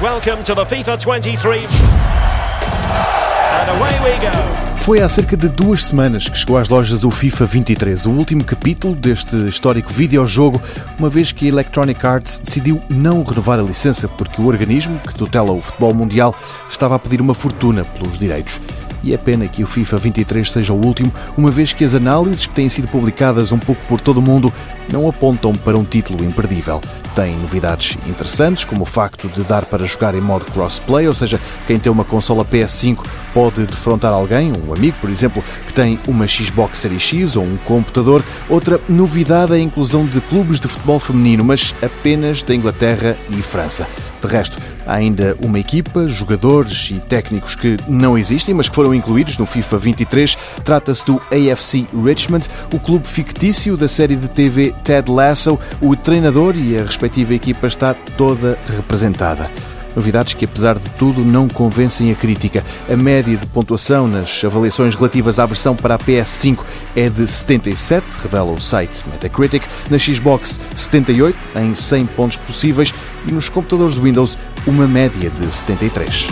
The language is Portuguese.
welcome to the FIFA 23. And away we go. Foi há cerca de duas semanas que chegou às lojas o FIFA 23, o último capítulo deste histórico videojogo, uma vez que a Electronic Arts decidiu não renovar a licença porque o organismo que tutela o futebol mundial estava a pedir uma fortuna pelos direitos. E é pena que o FIFA 23 seja o último, uma vez que as análises que têm sido publicadas um pouco por todo o mundo não apontam para um título imperdível tem novidades interessantes, como o facto de dar para jogar em modo crossplay, ou seja, quem tem uma consola PS5 pode defrontar alguém, um amigo, por exemplo, que tem uma Xbox Series X ou um computador. Outra novidade é a inclusão de clubes de futebol feminino, mas apenas da Inglaterra e França. De resto, há ainda uma equipa, jogadores e técnicos que não existem, mas que foram incluídos no FIFA 23. Trata-se do AFC Richmond, o clube fictício da série de TV Ted Lasso. O treinador e a respectiva equipa está toda representada. Novidades que, apesar de tudo, não convencem a crítica. A média de pontuação nas avaliações relativas à versão para a PS5 é de 77, revela o site Metacritic. Na Xbox, 78, em 100 pontos possíveis. E nos computadores Windows, uma média de 73.